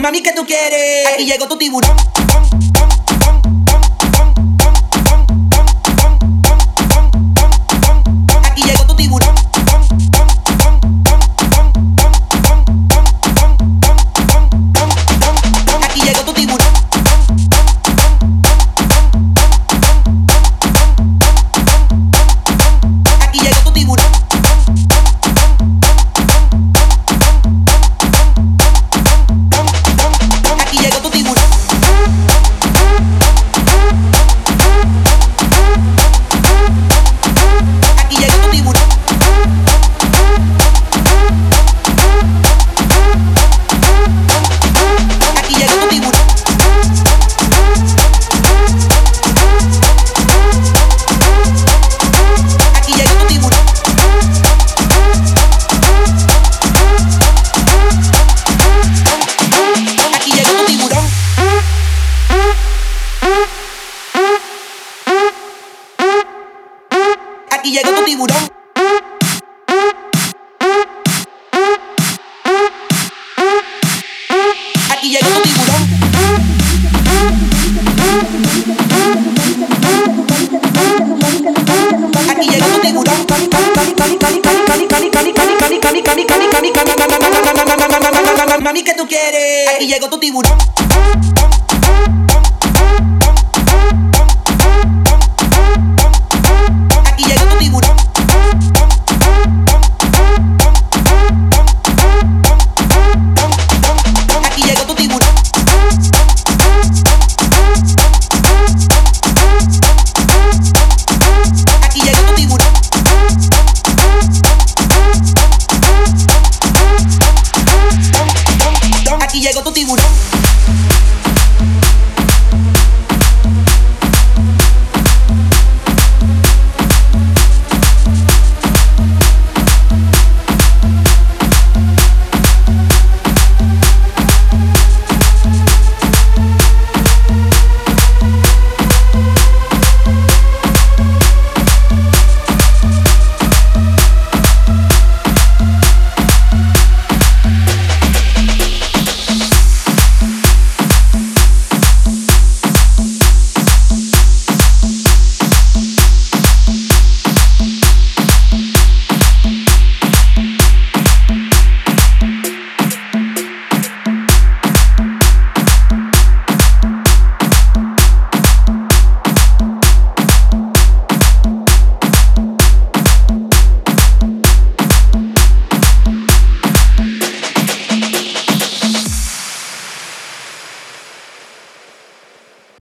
Mami, que tú quieres? Aquí llegó tu tiburón. tiburón. Aquí llegó tu tiburón. Aquí llegó tu tiburón. Mami, que tú quieres? Aquí llegó tu tiburón. Thank you.